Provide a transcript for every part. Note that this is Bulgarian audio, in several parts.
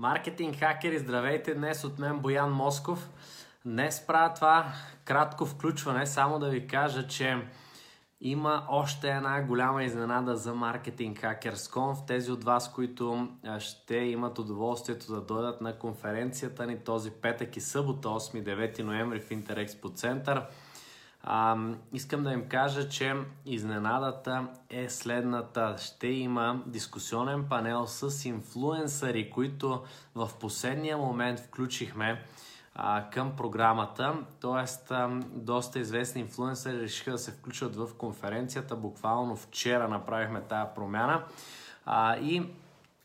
Маркетинг хакери, здравейте днес от мен Боян Москов. Днес правя това кратко включване, само да ви кажа, че има още една голяма изненада за Marketing Hackers В Тези от вас, които ще имат удоволствието да дойдат на конференцията ни този петък и събота, 8-9 ноември в Интерекспо център. А, искам да им кажа, че изненадата е следната. Ще има дискусионен панел с инфлуенсъри, които в последния момент включихме а, към програмата. Тоест, а, доста известни инфлуенсъри решиха да се включат в конференцията. Буквално вчера направихме тая промяна. А, и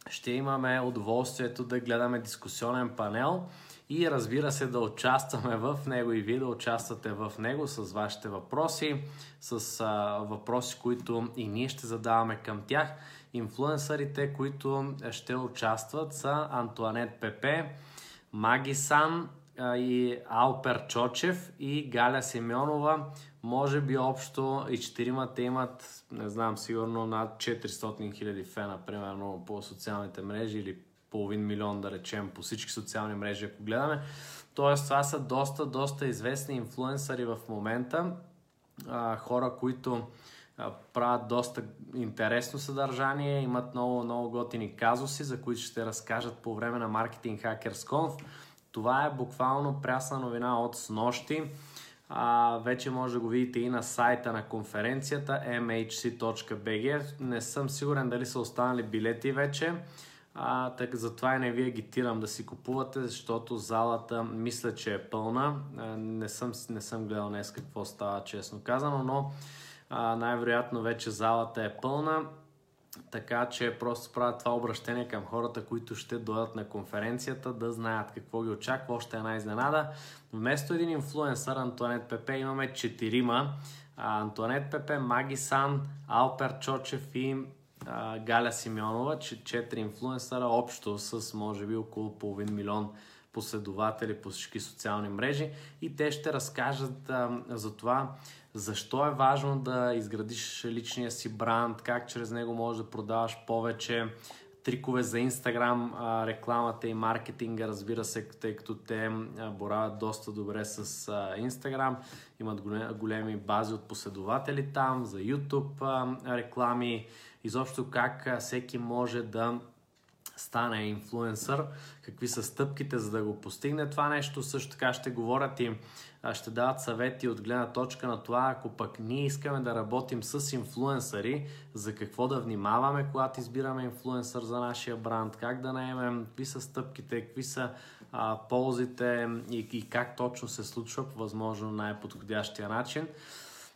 ще имаме удоволствието да гледаме дискусионен панел и разбира се да участваме в него и вие да участвате в него с вашите въпроси, с а, въпроси, които и ние ще задаваме към тях. Инфлуенсърите, които ще участват са Антуанет Пепе, Маги Сан и Алпер Чочев и Галя Семенова. Може би общо и четиримата имат, не знам, сигурно над 400 000 фена, примерно по социалните мрежи или половин милион, да речем, по всички социални мрежи, ако гледаме. Тоест, това са доста, доста известни инфлуенсъри в момента. А, хора, които правят доста интересно съдържание, имат много, много готини казуси, за които ще разкажат по време на Marketing Hackers Conf. Това е буквално прясна новина от снощи. А, вече може да го видите и на сайта на конференцията mhc.bg. Не съм сигурен дали са останали билети вече. А, така, затова и не ви агитирам да си купувате, защото залата мисля, че е пълна. А, не, съм, не съм гледал днес какво става, честно казано, но а, най-вероятно вече залата е пълна. Така че просто правя това обращение към хората, които ще дойдат на конференцията, да знаят какво ги очаква. Още една изненада. Вместо един инфлуенсър, Антуанет Пепе, имаме четирима. Антуанет Пепе, Маги Сан, Алпер Чочев и Галя Симеонова, че четири инфлуенсъра общо с може би около половин милион последователи по всички социални мрежи. И те ще разкажат а, за това защо е важно да изградиш личния си бранд, как чрез него можеш да продаваш повече, трикове за Инстаграм, рекламата и маркетинга, разбира се, тъй като те боравят доста добре с Инстаграм, имат големи бази от последователи там, за YouTube реклами, изобщо как всеки може да стане инфлуенсър, какви са стъпките за да го постигне това нещо. Също така ще говорят и ще дават съвети от гледна точка на това, ако пък ние искаме да работим с инфлуенсъри, за какво да внимаваме, когато избираме инфлуенсър за нашия бранд, как да наемем, какви са стъпките, какви са а, ползите и, и как точно се случва по възможно най-подходящия начин.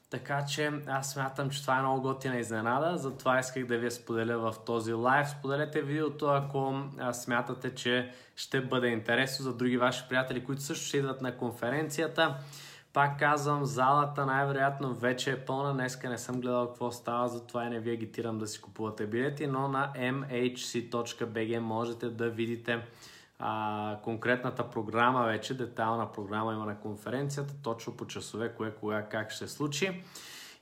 Така че аз смятам, че това е много готина изненада, затова исках да ви я споделя в този лайв. Споделете видеото, ако смятате, че ще бъде интересно за други ваши приятели, които също ще идват на конференцията. Пак казвам, залата най-вероятно вече е пълна. Днеска не съм гледал какво става, затова и не ви агитирам да си купувате билети, но на mhc.bg можете да видите а, конкретната програма вече, детайлна програма има на конференцията, точно по часове, кое, кога, как ще случи.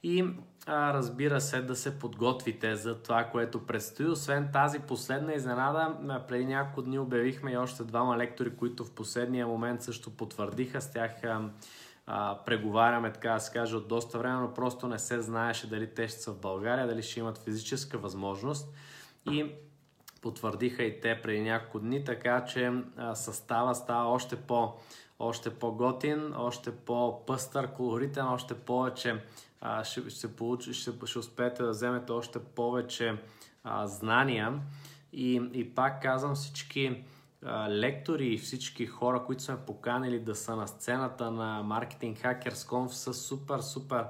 И а, разбира се да се подготвите за това, което предстои. Освен тази последна изненада, преди няколко дни обявихме и още двама лектори, които в последния момент също потвърдиха. С тях а, а, преговаряме, така да се каже, от доста време, но просто не се знаеше дали те ще са в България, дали ще имат физическа възможност. И потвърдиха и те преди няколко дни, така че състава става още, по, още по-готин, още по-пъстър, колоритен, още повече а, ще, ще, получи, ще, ще успеете да вземете още повече а, знания. И, и пак казвам всички лектори и всички хора, които сме поканили да са на сцената на Marketing Hackers Conf са супер, супер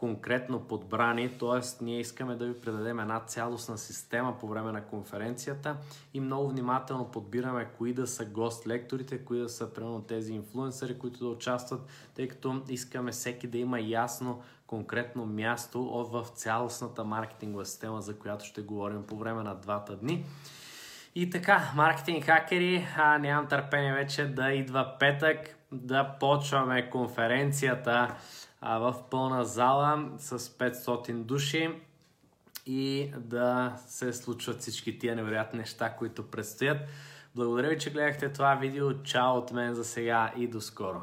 конкретно подбрани, т.е. ние искаме да ви предадем една цялостна система по време на конференцията и много внимателно подбираме кои да са гост-лекторите, кои да са примерно тези инфлуенсъри, които да участват, тъй като искаме всеки да има ясно конкретно място в цялостната маркетингова система, за която ще говорим по време на двата дни. И така, маркетинг хакери, а, нямам търпение вече да идва петък, да почваме конференцията а, в пълна зала с 500 души и да се случват всички тия невероятни неща, които предстоят. Благодаря ви, че гледахте това видео. Чао от мен за сега и до скоро!